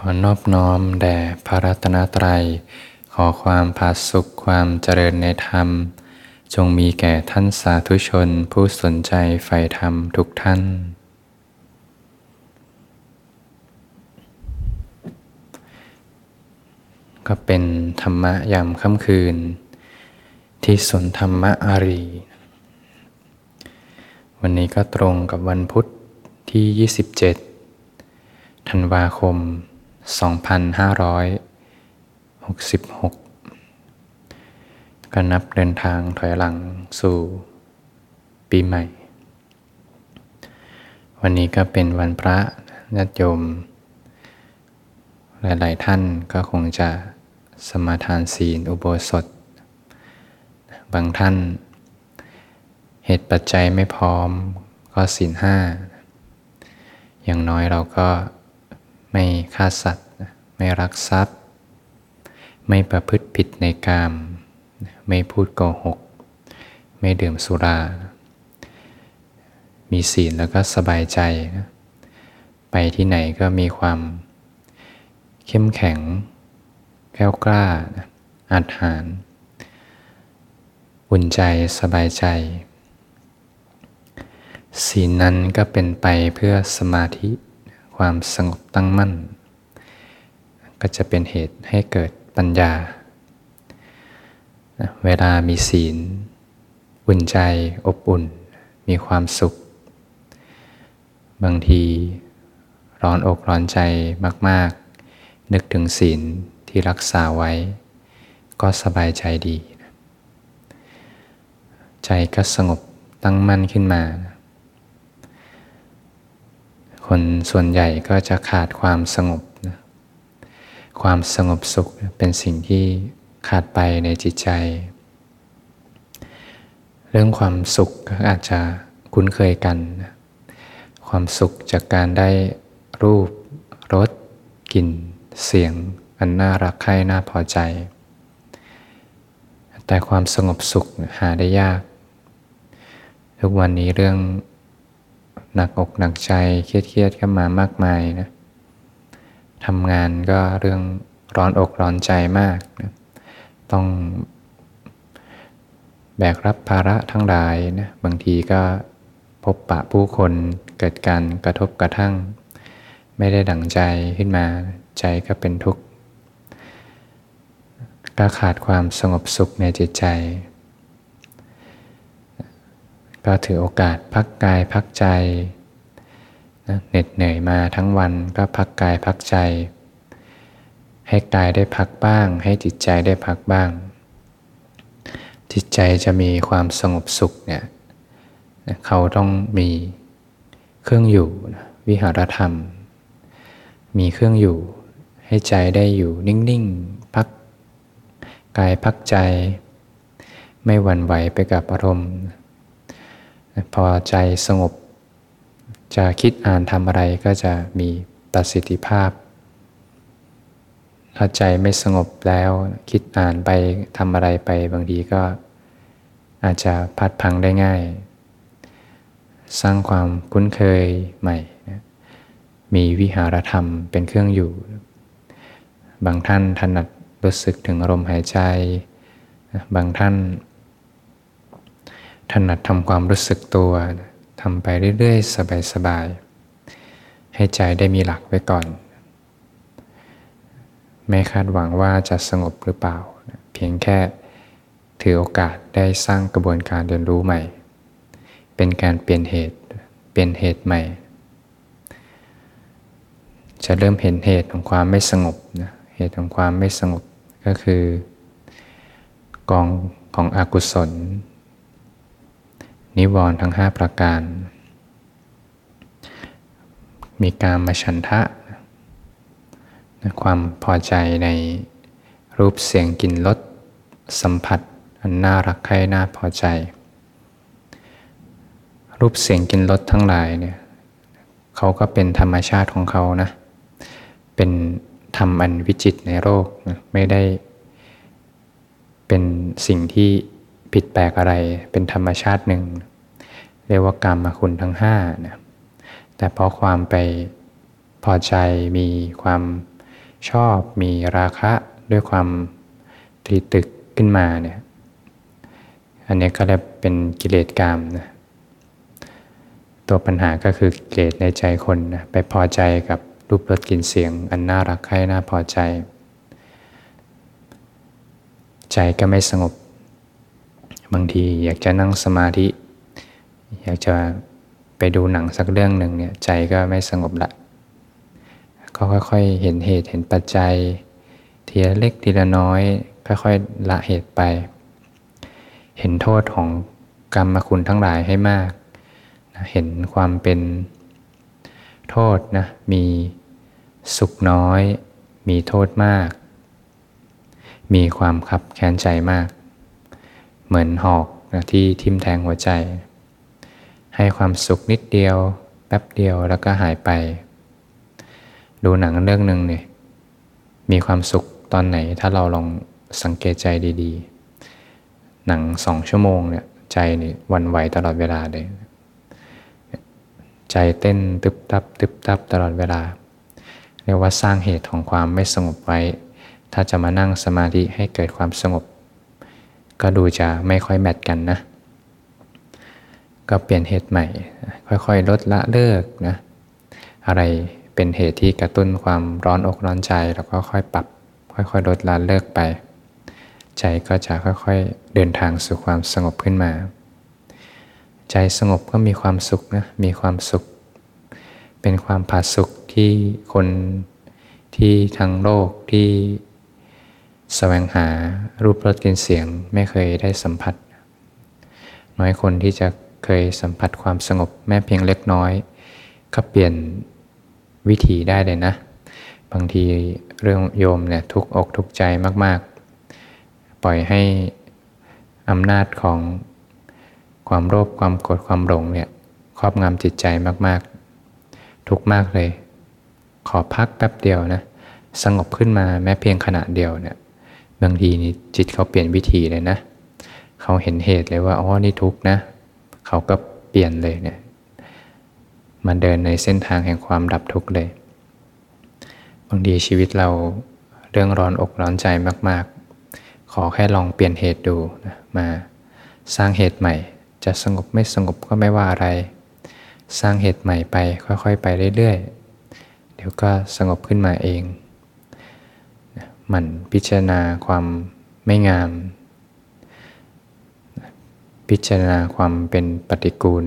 ขอนอบน้อมแด่พระรัตนตรัย ขอความผาสุขความเจริญในธรรม จงมีแก่ท่านสาธุชนผู้สนใจใฝ่ธรรมทุกท่าน ก็เป็นธรรมะยามค่ำคืน ที่สนธรรมะอารี วันนี้ก็ตรงกับวันพุทธที่ 27 ธันวาคม 2566 ก็นับเดินทางถอยหลังสู่ปีใหม่ วันนี้ก็เป็นวันพระญาติโยม หลาย ๆ ท่านก็คงจะสมาทานศีลอุโบสถ บางท่าน เหตุปัจจัยไม่พร้อมก็ศีลห้าอย่างน้อยเราก็ไม่ฆ่าสัตว ไม่รักทรัพย์ ไม่ประพฤติผิดในกาม ไม่พูดโกหก ไม่ดื่มสุรา มีศีลแล้วก็สบายใจไปที่ไหนก็มีความเข้มแข็งแก้วกล้าอาหาร อุ่นใจสบายใจ ศีลนั้นก็เป็นไปเพื่อสมาธิ ความสงบตั้งมั่น ก็จะเป็นเหตุให้เกิดปัญญา เวลามีศีล อุ่นใจอบอุ่น มีความสุข บางทีร้อนอกร้อนใจมาก ๆ นึกถึงศีลที่รักษาไว้ ก็สบายใจดี ใจก็สงบตั้งมั่นขึ้นมา คนส่วนใหญ่ก็จะขาดความสงบ ความสงบสุขเป็นสิ่งที่ขาดไปในจิตใจ เรื่องความสุขก็อาจจะคุ้นเคยกัน ความสุขจากการได้รูปรสกลิ่นเสียง อันน่ารักใคร่น่าพอใจ แต่ความสงบสุขหาได้ยาก ทุกวันนี้เรื่องหนักอกหนักใจเครียดๆก็มามากมายนะ ทำงานก็เรื่องร้อนอกร้อนใจมากนะต้องแบกรับภาระทั้งหลายนะบางทีก็พบปะผู้คนเกิดการกระทบกระทั่ง ไม่ได้ดั่งใจขึ้นมาใจก็เป็นทุกข์ก็ขาดความสงบสุขในจิตใจ ก็ถือโอกาสพักกายพักใจ นะเหน็ดเหนื่อยมาทั้งวันก็พักกายพักใจ ให้กายได้พักบ้าง ให้จิตใจได้พักบ้าง จิตใจจะมีความสงบสุขเนี่ยเขาต้องมีเครื่องอยู่วิหารธรรม มีเครื่องอยู่ให้ใจได้อยู่นิ่งๆ พักกายพักใจ ไม่หวั่นไหวไปกับอารมณ์ พอใจสงบ จะคิดอ่านทำอะไรก็จะมีประสิทธิภาพ ถ้าใจไม่สงบแล้วคิดอ่านไปทำอะไรไปบางทีก็อาจจะพัดพังได้ง่าย สร้างความคุ้นเคยใหม่ มีวิหารธรรมเป็นเครื่องอยู่ บางท่านถนัดรู้สึกถึงอารมณ์หายใจ บางท่าน ถนัดทำความรู้สึกตัวำไปเรื่อยๆ สบายๆ ให้ใจได้มีหลักไว้ก่อน ไม่คาดหวังว่าจะสงบหรือเปล่า เพียงแค่ถือโอกาสได้สร้างกระบวนการเรียนรู้ใหม่ เป็นการเปลี่ยนเหตุ เปลี่ยนเหตุใหม่ จะเริ่มเห็นเหตุของความไม่สงบนะ เหตุของความไม่สงบก็คือ กองของอกุศล นิวรณ์ทั้งห้าประการ มีการมาฉันทะ ความพอใจในรูปเสียงกลิ่นรสสัมผัส อันน่ารักใคร่น่าพอใจ รูปเสียงกลิ่นรสทั้งหลายเนี่ยเขาก็เป็นธรรมชาติของเขานะ เป็นธรรมอันวิจิตในโลกนะไม่ได้เป็นสิ่งที่ ผิดแปลกอะไรเป็นธรรมชาติหนึ่ง เรียกว่ากรรมคุณทั้งห้านะแต่เพราะความไปพอใจมีความชอบมีราคะด้วยความตรีตึกขึ้นมาเนี่ยอันนี้ก็เรียกเป็นกิเลสกามนะตัวปัญหาก็คือกิเลสในใจคนนะไปพอใจกับรูปรสกลิ่นเสียง อันน่ารักใคร่น่าพอใจ ใจก็ไม่สงบ บางทีอยากจะนั่งสมาธิ อยากจะไปดูหนังสักเรื่องหนึ่งเนี่ยใจก็ไม่สงบละก็ค่อยๆ เห็นเหตุเห็นปัจจัย ทีละเล็กทีละน้อย ค่อยๆ ละเหตุไป เห็นโทษของกรรมคุณทั้งหลายให้มากเห็นความเป็นโทษนะมีสุขน้อย มีโทษมาก มีความขับแค้นใจมาก เหมือนหอกนะที่ทิ่มแทงหัวใจ ให้ความสุขนิดเดียวแป๊บเดียวแล้วก็หายไป ดูหนังเรื่องหนึ่งเนี่ยมีความสุขตอนไหนถ้าเราลองสังเกตใจดีๆ หนังสองชั่วโมงเนี่ยใจนี่วันไหวตลอดเวลาเลย ใจเต้นตึบตับตึบตับตลอดเวลา เรียกว่าสร้างเหตุของความไม่สงบไว้ ถ้าจะมานั่งสมาธิให้เกิดความสงบ ก็ดูจะไม่ค่อยแมทกันนะ ก็เปลี่ยนเหตุใหม่ ค่อยๆ ลดละเลิกนะ อะไรเป็นเหตุที่กระตุ้นความร้อนอกร้อนใจแล้วก็ค่อยปรับ ค่อยๆ ลดละเลิกไป ใจก็จะค่อยๆ เดินทางสู่ความสงบขึ้นมา ใจสงบก็มีความสุขนะ มีความสุข เป็นความผาสุขที่คนที่ทั้งโลกที่ แสวงหารูปรสกลิ่นเสียงไม่เคยได้สัมผัส น้อยคนที่จะเคยสัมผัสความสงบแม้เพียงเล็กน้อยก็เปลี่ยนวิธีได้เลยนะ บางทีเรื่องโยมเนี่ยทุกอกทุกใจมากๆ ปล่อยให้อำนาจของความโลภความโกรธความหลงเนี่ยครอบงำจิตใจมากๆ ทุกมากเลย ขอพักแป๊บเดียวนะ สงบขึ้นมาแม้เพียงขณะเดียวเนี่ย บางทีนี่จิตเขาเปลี่ยนวิธีเลยนะ เขาเห็นเหตุเลยว่าอ๋อนี่ทุกข์นะ เขาก็เปลี่ยนเลยเนี่ยมาเดินในเส้นทางแห่งความดับทุกข์เลย บางทีชีวิตเราเรื่องร้อนอกร้อนใจมาก ๆ ขอแค่ลองเปลี่ยนเหตุดูนะมาสร้างเหตุใหม่ จะสงบไม่สงบก็ไม่ว่าอะไร สร้างเหตุใหม่ไปค่อย ๆ ไปเรื่อย ๆ เดี๋ยวก็สงบขึ้นมาเอง หมั่นพิจารณาความไม่งาม พิจารณาความเป็นปฏิกูล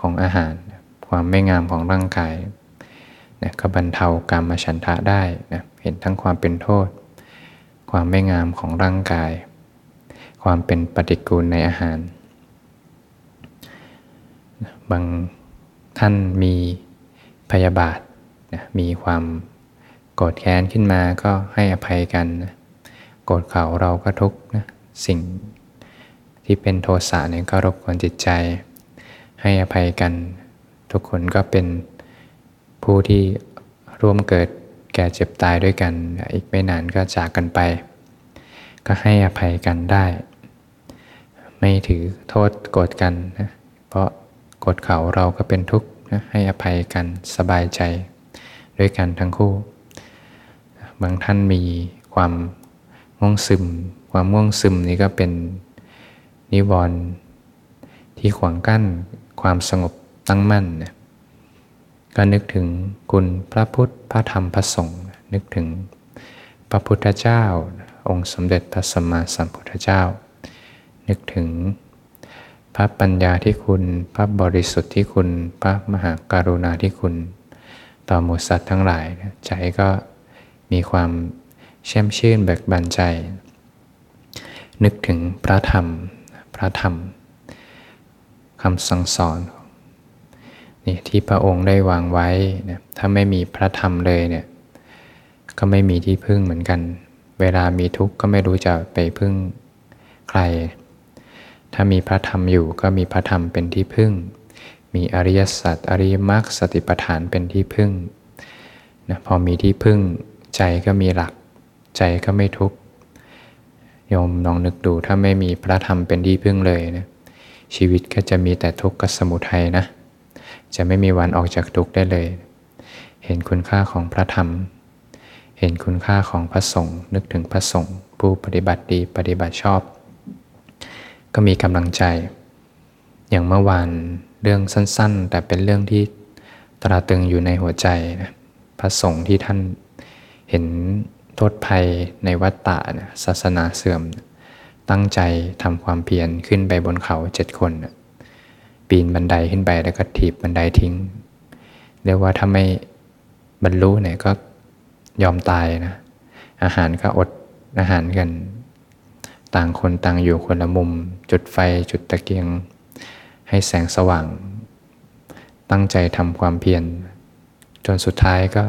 ของอาหาร ความไม่งามของร่างกายนะก็บรรเทากรรมฉันทะได้นะเห็นทั้งความเป็นโทษ ความไม่งามของร่างกาย ความเป็นปฏิกูลในอาหารบางท่านมีพยาบาทนะมีความ กรธแค้นขึ้นมาก็ให้อภัยกันนะโกรธเขาเราก็ทุกนะสิ่งที่เป็นโทสะเนี่ยก็รบกวนจิตใจ ให้อภัยกัน ทุกคนก็เป็นผู้ที่ร่วมเกิดแก่เจ็บตายด้วยกัน อีกไม่นานก็จากกันไป ก็ให้อภัยกันได้ ไม่ถือโทษโกรธกันนะเพราะโกดเขาเราก็เป็นทุกข์นะให้อภัยกันสบายใจ ด้วยกันทั้งคู่ บางท่านมีความง่วงซึม ความง่วงซึมนี้ก็เป็นนิวรณ์ที่ขวางกั้นความสงบตั้งมั่นนะก็นึกถึงคุณพระพุทธพระธรรมพระสงฆ์นึกถึงพระพุทธเจ้า องค์สมเด็จพระสัมมาสัมพุทธเจ้า นึกถึงพระปัญญาที่คุณ พระบริสุทธิ์ที่คุณ พระมหาการุณาที่คุณ ต่อหมูสัตว์ทั้งหลาย ใจก็ มีความแช่มชื่นเบิกบานใจ นึกถึงพระธรรม พระธรรมคำสั่งสอนนี่ที่พระองค์ได้วางไว้นะถ้าไม่มีพระธรรมเลยเนี่ยก็ไม่มีที่พึ่งเหมือนกัน เวลามีทุกข์ก็ไม่รู้จะไปพึ่งใคร ถ้ามีพระธรรมอยู่ก็มีพระธรรมเป็นที่พึ่ง มีอริยสัจอริยมรรคสติปัฏฐานเป็นที่พึ่งนะพอมีที่พึ่ง ใจก็มีหลัก ใจก็ไม่ทุกข์โยมลองนึกดูถ้าไม่มีพระธรรมเป็นที่พึ่งเลยนะชีวิตก็จะมีแต่ทุกข์กับสมุทัยนะ จะไม่มีวันออกจากทุกข์ได้เลย เห็นคุณค่าของพระธรรม เห็นคุณค่าของพระสงฆ์นึกถึงพระสงฆ์ผู้ปฏิบัติดีปฏิบัติชอบ ก็มีกำลังใจ อย่างเมื่อวานเรื่องสั้น ๆ แต่เป็นเรื่องที่ตราตึงอยู่ในหัวใจนะพระสงฆ์ที่ท่าน เห็นโทษภัยในวัฏฏะนะศาสนาเสื่อม ตั้งใจทำความเพียรขึ้นไปบนเขาเจ็ดคนนะปีนบันไดขึ้นไปแล้วก็ถีบบันไดทิ้ง เรียกว่าถ้าไม่บรรลุเนี่ยก็ยอมตายนะ อาหารก็อดอาหารกัน ต่างคนต่างอยู่คนละมุม จุดไฟจุดตะเกียง ให้แสงสว่าง ตั้งใจทำความเพียรจนสุดท้ายก็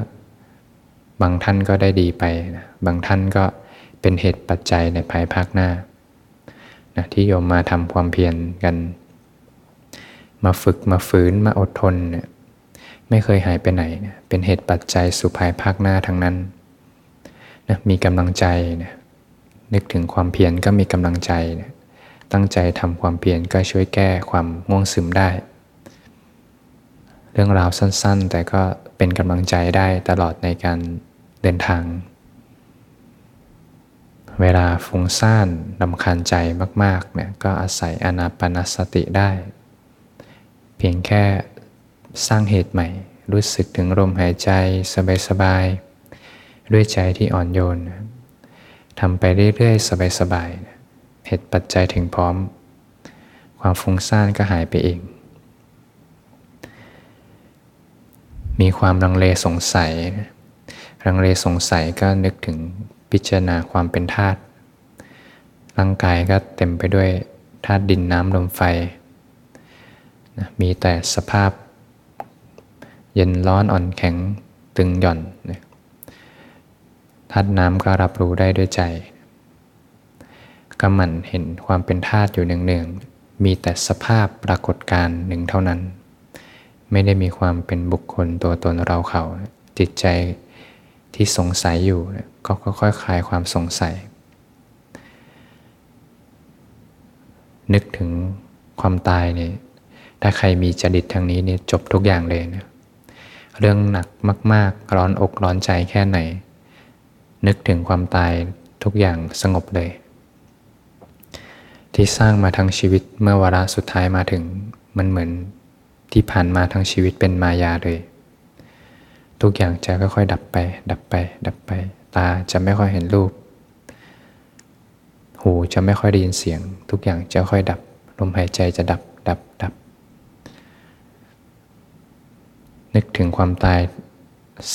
บางท่านก็ได้ดีไปนะบางท่านก็เป็นเหตุปัจจัยในภายภาคหน้านะที่โยมมาทำความเพียรกัน มาฝึกมาฝืนมาอดทนเนี่ยไม่เคยหายไปไหนนะเป็นเหตุปัจจัยสุภายภาคหน้าทั้งนั้นนะมีกำลังใจนะนึกถึงความเพียรก็มีกำลังใจนะตั้งใจทำความเพียรก็ช่วยแก้ความง่วงซึมได้ เรื่องราวสั้นๆ แต่ก็เป็นกำลังใจได้ตลอดในการ เดินทาง เวลาฟุ้งซ่านลำคาญใจมากๆเนี่ยก็อาศัยอนาปนสติได้ เพียงแค่สร้างเหตุใหม่ รู้สึกถึงลมหายใจสบายๆด้วยใจที่อ่อนโยนทำไปเรื่อยๆ สบายๆเหตุปัจจัยถึงพร้อม ความฟุ้งซ่านก็หายไปเองมีความลังเลสงสัย ลังเลสงสัยก็นึกถึงพิจารณาความเป็นธาตุร่างกายก็เต็มไปด้วยธาตุดินน้ำลมไฟมีแต่สภาพ เย็นร้อนอ่อนแข็งตึงหย่อนธาตุน้ำก็รับรู้ได้ด้วยใจก็หมั่นเห็นความเป็นธาตุอยู่เนืองๆมีแต่สภาพปรากฏการหนึ่งเท่านั้น ไม่ได้มีความเป็นบุคคลตัวตนเราเขา จิตใจ ที่สงสัยอยู่ก็ค่อยๆคลายความสงสัย นึกถึงความตายเนี่ยถ้าใครมีจริตทางนี้เนี่ยจบทุกอย่างเลยนะเรื่องหนักมาก ๆ ร้อนอกร้อนใจแค่ไหน นึกถึงความตายทุกอย่างสงบเลย ที่สร้างมาทั้งชีวิตเมื่อวาระสุดท้ายมาถึงมันเหมือนที่ผ่านมาทั้งชีวิตเป็นมายาเลย ทุกอย่างจะค่อยๆดับไป ดับไป ดับไป ตาจะไม่ค่อยเห็นรูป หูจะไม่ค่อยได้ยินเสียง ทุกอย่างจะค่อยดับ ลมหายใจจะดับ ดับ ดับ นึกถึงความตาย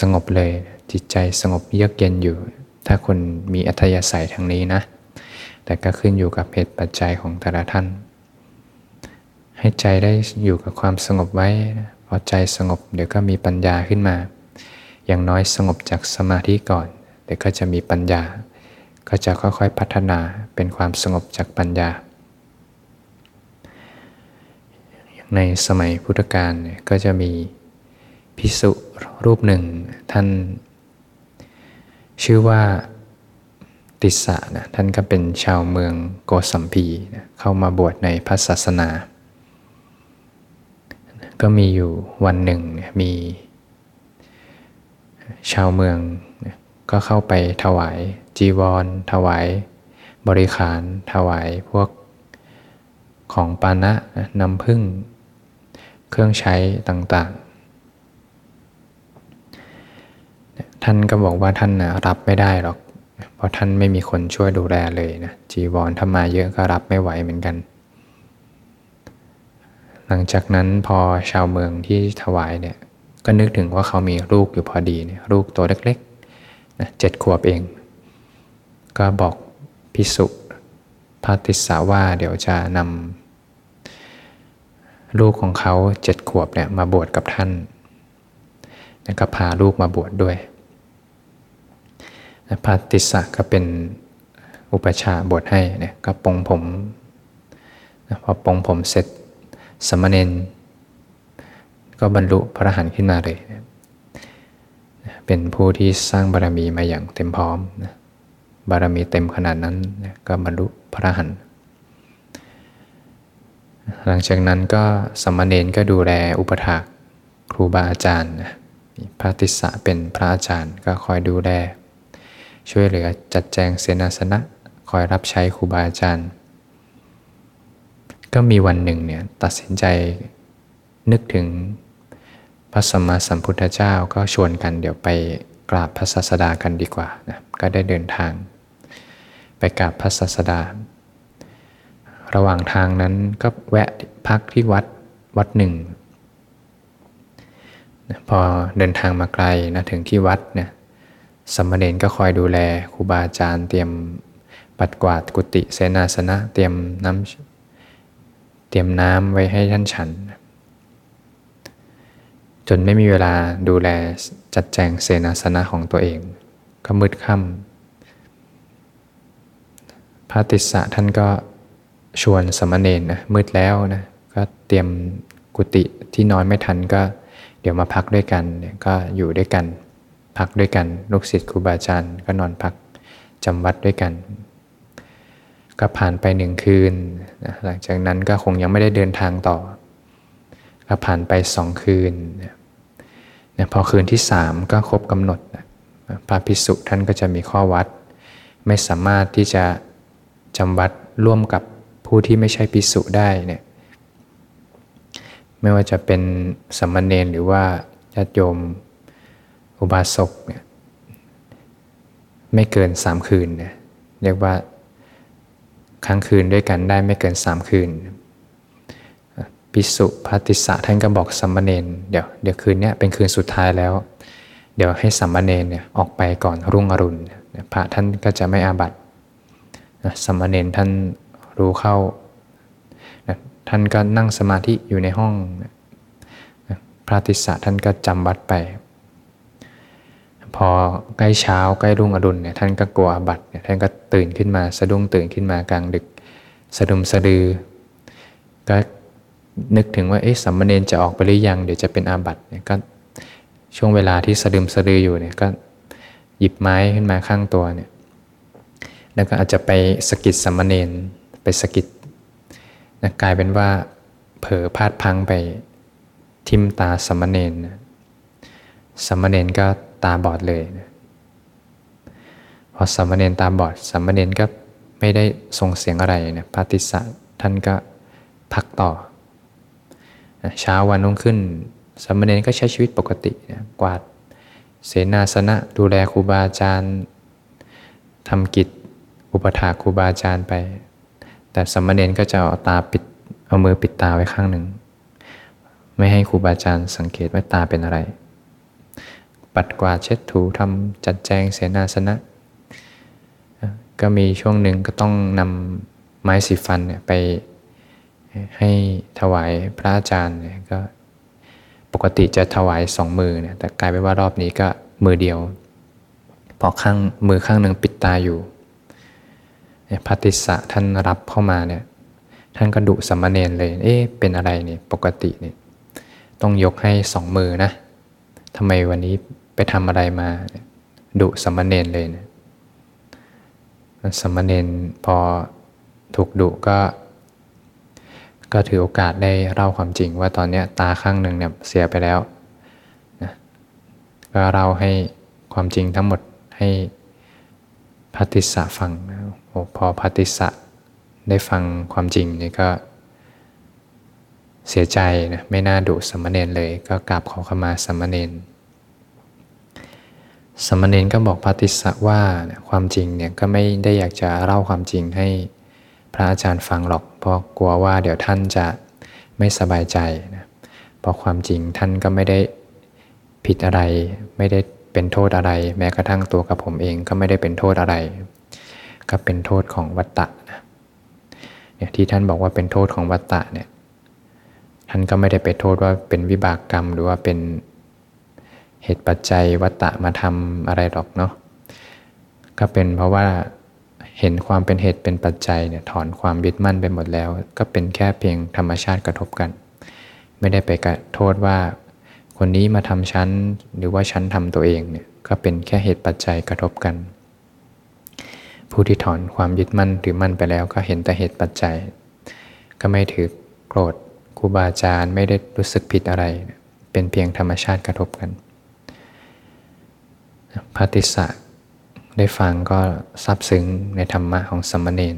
สงบเลย จิตใจสงบเยือกเย็นอยู่ ถ้าคนมีอัธยาศัยทางนี้นะ แต่ก็ขึ้นอยู่กับเหตุปัจจัยของแต่ละท่าน ให้ใจได้อยู่กับความสงบไว้ พอใจสงบเดี๋ยวก็มีปัญญาขึ้นมา อย่างน้อยสงบจากสมาธิก่อนเดี๋ยวก็จะมีปัญญา ก็จะค่อยๆพัฒนาเป็นความสงบจากปัญญา ในสมัยพุทธกาลก็จะมีพิสุรูปหนึ่งท่าน ชื่อว่าติสะนะท่านก็เป็นชาวเมืองโกสัมพีนะเข้ามาบวชในพระศาสนา ก็มีอยู่วันหนึ่งมี ชาวเมืองก็เข้าไปถวายจีวร ถวายบริขาร ถวายพวกของปานะน้ำพึ่ง เครื่องใช้ต่างๆ ท่านก็บอกว่าท่านนะรับไม่ได้หรอก เพราะท่านไม่มีคนช่วยดูแลเลยนะจีวรถ้ามาเยอะก็รับไม่ไหวเหมือนกัน หลังจากนั้นพอชาวเมืองที่ถวายเนี่ย ก็นึกถึงว่าเขามีลูกอยู่พอดีเนี่ยลูกตัวเล็กๆนะเจ็ดขวบเอง ก็บอกพิสุพาติสาว่าเดี๋ยวจะนำลูกของเขาเจ็ดขวบเนี่ยมาบวชกับท่านแล้วก็พาลูกมาบวชดด้วยพระติสะก็เป็นอุปชาบทให้เนี่ยก็ปองผมพอปองผมเสร็จสมณเณร ก็บรรลุพระหันขึ้นมาเลย เป็นผู้ที่สร้างบารมีมาอย่างเต็มพร้อมนะบารมีเต็มขนาดนั้นก็บรรลุพระหันหลังจากนั้นก็สมณเณรก็ดูแลอุปถากครูบาอาจารย์พระติสสะเป็นพระอาจารย์ก็คอยดูแล ช่วยเหลือจัดแจงเสนาสนะ คอยรับใช้ครูบาอาจารย์ ก็มีวันหนึ่งเนี่ยตัดสินใจนึกถึง พระสัมมาสัมพุทธเจ้าก็ชวนกันเดี๋ยวไปกราบพระศาสดากันดีกว่านะก็ได้เดินทาง ไปกราบพระศาสดา ระหว่างทางนั้นก็แวะพักที่วัดวัดหนึ่งพอเดินทางมาไกลนะถึงที่วัดเนี่ยสมณเณรก็คอยดูแลครูบาอาจารย์ เตรียมปัดกวาดกุฏิเสนาสนะ เตรียมน้ำเตรียมน้ำไว้ให้ท่านฉัน จนไม่มีเวลาดูแลจัดแจงเสนาสนะของตัวเอง ก็มืดค่ำพระติสสะท่านก็ชวนสมณเณรนะมืดแล้วนะก็เตรียมกุฏิที่นอนไม่ทันก็เดี๋ยวมาพักด้วยกันก็อยู่ด้วยกัน พักด้วยกัน ลูกศิษย์ครูบาอาจารย์ก็นอนพักจำวัดด้วยกัน ก็ผ่านไปหนึ่งคืนหลังจากนั้นก็คงยังไม่ได้เดินทางต่อก็ผ่านไปสองคืน พอคืนที่สามก็ครบกำหนดพระภิกษุท่านก็จะมีข้อวัด ไม่สามารถที่จะจำวัดร่วมกับผู้ที่ไม่ใช่ภิกษุได้เนี่ยไม่ว่าจะเป็นสมมาเนรหรือว่าญาติโยมอุบาสกเนี่ยไม่เกินสามคืนเนี่ยเรียกว่าครั้งคืนด้วยกันได้ไม่เกินสามคืน ปิสุพัติสะท่านก็บอกสัมมาเนรเดี๋ยวเดี๋ยวคืนนี้เป็นคืนสุดท้ายแล้ว เดี๋ยวให้สัมมาเนรเนี่ยออกไปก่อนรุ่งอรุณพระท่านก็จะไม่อาบัติสัมมาเนรท่านรู้เข้าท่านก็นั่งสมาธิอยู่ในห้องพระติสสะท่านก็จำวัดไป พอใกล้เช้าใกล้รุ่งอรุณเนี่ยท่านก็กลัวบัตรเนี่ยท่านก็ตื่นขึ้นมาสะดุ้งตื่นขึ้นมากลางดึก สะดุมสะดือ นึกถึงว่าเอ๊ะสัมมาเนนจะออกไปหรือยัง เดี๋ยวจะเป็นอาบัติเนี่ยก็ช่วงเวลาที่สะดุมสะดืออยู่เนี่ยก็หยิบไม้ขึ้นมาข้างตัวเนี่ยแล้วก็อาจจะไปสกิดสัมมาเนนไปสกิดนะกลายเป็นว่าเผลอพลาดพังไปทิมตาสัมณเณรนะสมณเณรก็ตาบอดเลยนะพอสัมณเณรตาบอดสัมณเณรก็ไม่ได้ส่งเสียงอะไรนะพระติสสะท่านก็พักต่อ เช้าวันนุ่งขึ้นสมณเณรก็ใช้ชีวิตปกตินะกวาดเสนาสนะดูแลครูบาอาจารย์ทำกิจอุปถาครูบาอาจารย์ไป แต่สมณเณรก็จะเอาตาปิดเอามือปิดตาไว้ข้างหนึ่ง ไม่ให้ครูบาอาจารย์สังเกตว่าตาเป็นอะไร ปัดกวาดเช็ดถูทำจัดแจงเสนาสนะ ก็มีช่วงหนึ่งก็ต้องนำไม้สีฟันเนี่ยไป ให้ถวายพระอาจารย์เนี่ยก็ปกติจะถวายสองมือเนี่ยแต่กลายเป็นว่ารอบนี้ก็มือเดียวพอข้างมือข้างหนึ่งปิดตาอยู่พระติสสะท่านรับเข้ามาเนี่ยท่านก็ดุสัมมาเนรเลย เอ๊ะเป็นอะไรเนี่ยปกติเนี่ยต้องยกให้สองมือนะทำไมวันนี้ไปทำอะไรมาดุสัมมาเนรเลยเนี่ยสัมมาเนรพอถูกดุก็ ก็ถือโอกาสได้เล่าความจริงว่าตอนนี้ตาข้างหนึ่งเนี่ยเสียไปแล้วนะก็เล่าให้ความจริงทั้งหมดให้พัติสะฟังนะพอพัติสะได้ฟังความจริงนี่ก็เสียใจนะไม่น่าดุสมณเณรเลยก็กราบขอขมาสมณเณรสมณเณรก็บอกพัติสะว่าความจริงเนี่ยก็ไม่ได้อยากจะเล่าความจริงให้ พระอาจารย์ฟังหรอก เพราะกลัวว่าเดี๋ยวท่านจะไม่สบายใจนะเพราะความจริงท่านก็ไม่ได้ผิดอะไร ไม่ได้เป็นโทษอะไร แม้กระทั่งตัวกับผมเองก็ไม่ได้เป็นโทษอะไร ก็เป็นโทษของวัตตะนะเนี่ยที่ท่านบอกว่าเป็นโทษของวัตตะเนี่ยท่านก็ไม่ได้ไปโทษว่าเป็นวิบากกรรม หรือว่าเป็นเหตุปัจจัยวัตตะมาทำอะไรหรอกเนาะก็เป็นเพราะว่า เห็นความเป็นเหตุเป็นปัจจัยเนี่ยถอนความยึดมั่นไปหมดแล้ว ก็เป็นแค่เพียงธรรมชาติกระทบกัน ไม่ได้ไปกระโทษว่า คนนี้มาทำชั้นหรือว่าชั้นทำตัวเองเนี่ยก็เป็นแค่เหตุปัจจัยกระทบกัน ผู้ที่ถอนความยึดมั่นถือมั่นไปแล้วก็เห็นแต่เหตุปัจจัย ก็ไม่ถือโกรธครูบาอาจารย์ไม่ได้รู้สึกผิดอะไร เป็นเพียงธรรมชาติกระทบกันพระติสสะ ได้ฟังก็ซาบซึ้งในธรรมะของสมณเณร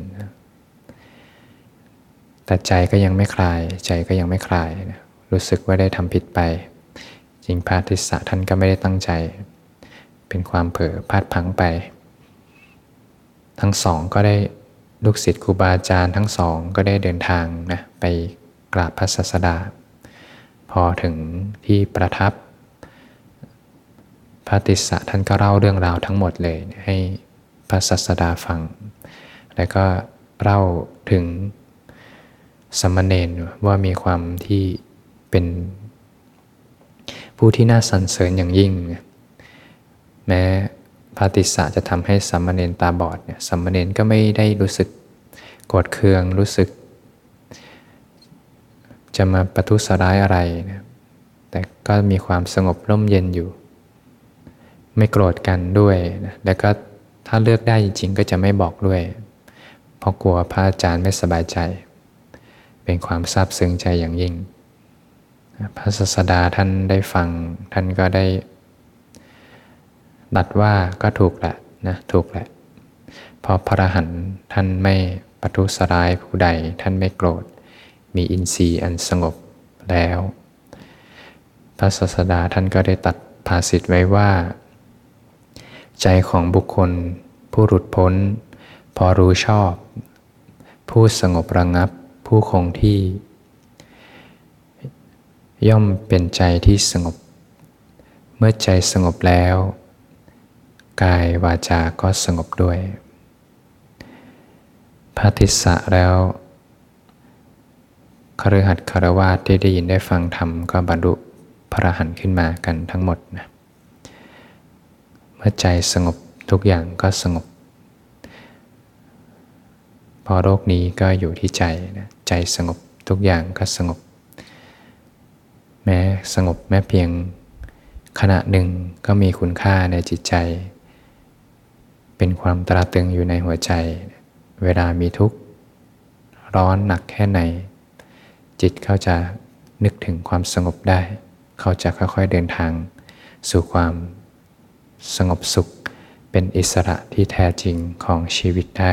แต่ใจก็ยังไม่คลาย ใจก็ยังไม่คลายรู้สึกว่าได้ทำผิดไป จริงพระทิสะท่านก็ไม่ได้ตั้งใจ เป็นความเผลอพลาดพังไป ทั้งสองก็ได้ลูกศิษย์ครูบาอาจารย์ทั้งสองก็ได้เดินทางนะไปกราบพระศาสดา พอถึงที่ประทับ ระติสสะท่านก็เล่าเรื่องราวทั้งหมดเลย ให้พระศาสดาฟัง แล้วก็เล่าถึงสมณเณรว่ามีความที่เป็นผู้ที่น่าสรรเสริญอย่างยิ่ง แม้พระติสสะจะทำให้สมณเณรตาบอดเนี่ยสมณเณรก็ไม่ได้รู้สึกโกรธเคืองรู้สึก จะมาประทุษร้ายอะไรนะแต่ก็มีความสงบร่มเย็นอยู่ ไม่โกรธกันด้วยนะแล้วก็ถ้าเลือกได้จริง ๆ ก็จะไม่บอกด้วย เพราะกลัวพระอาจารย์ไม่สบายใจ เป็นความซาบซึ้งใจอย่างยิ่ง พระศาสดาท่านได้ฟัง ท่านก็ได้ดัดว่าก็ถูกแหละนะถูกแหละ เพราะพระหันท่านไม่ปทุสร้ายผู้ใด ท่านไม่โกรธ มีอินทรีย์อันสงบแล้ว พระศาสดาท่านก็ได้ตัดภาษิตไว้ว่า ใจของบุคคล ผู้หลุดพ้น พอรู้ชอบ ผู้สงบระงับ ผู้คงที่ ย่อมเป็นใจที่สงบ เมื่อใจสงบแล้ว กายวาจาก็สงบด้วยพระทิสะแล้วคฤหัสถ์คารวาสที่ได้ยินได้ฟังธรรมก็บรรลุพระหันขึ้นมากันทั้งหมดนะ เมื่อใจสงบทุกอย่างก็สงบ พอโรคนี้ก็อยู่ที่ใจนะใจสงบทุกอย่างก็สงบ แม้สงบแม้เพียงขณะหนึ่งก็มีคุณค่าในจิตใจ เป็นความตราตึงอยู่ในหัวใจ เวลามีทุกข์ ร้อนหนักแค่ไหน จิตเขาจะนึกถึงความสงบได้ เขาจะค่อยๆเดินทางสู่ความ สงบสุข เป็นอิสระที่แท้จริงของชีวิตได้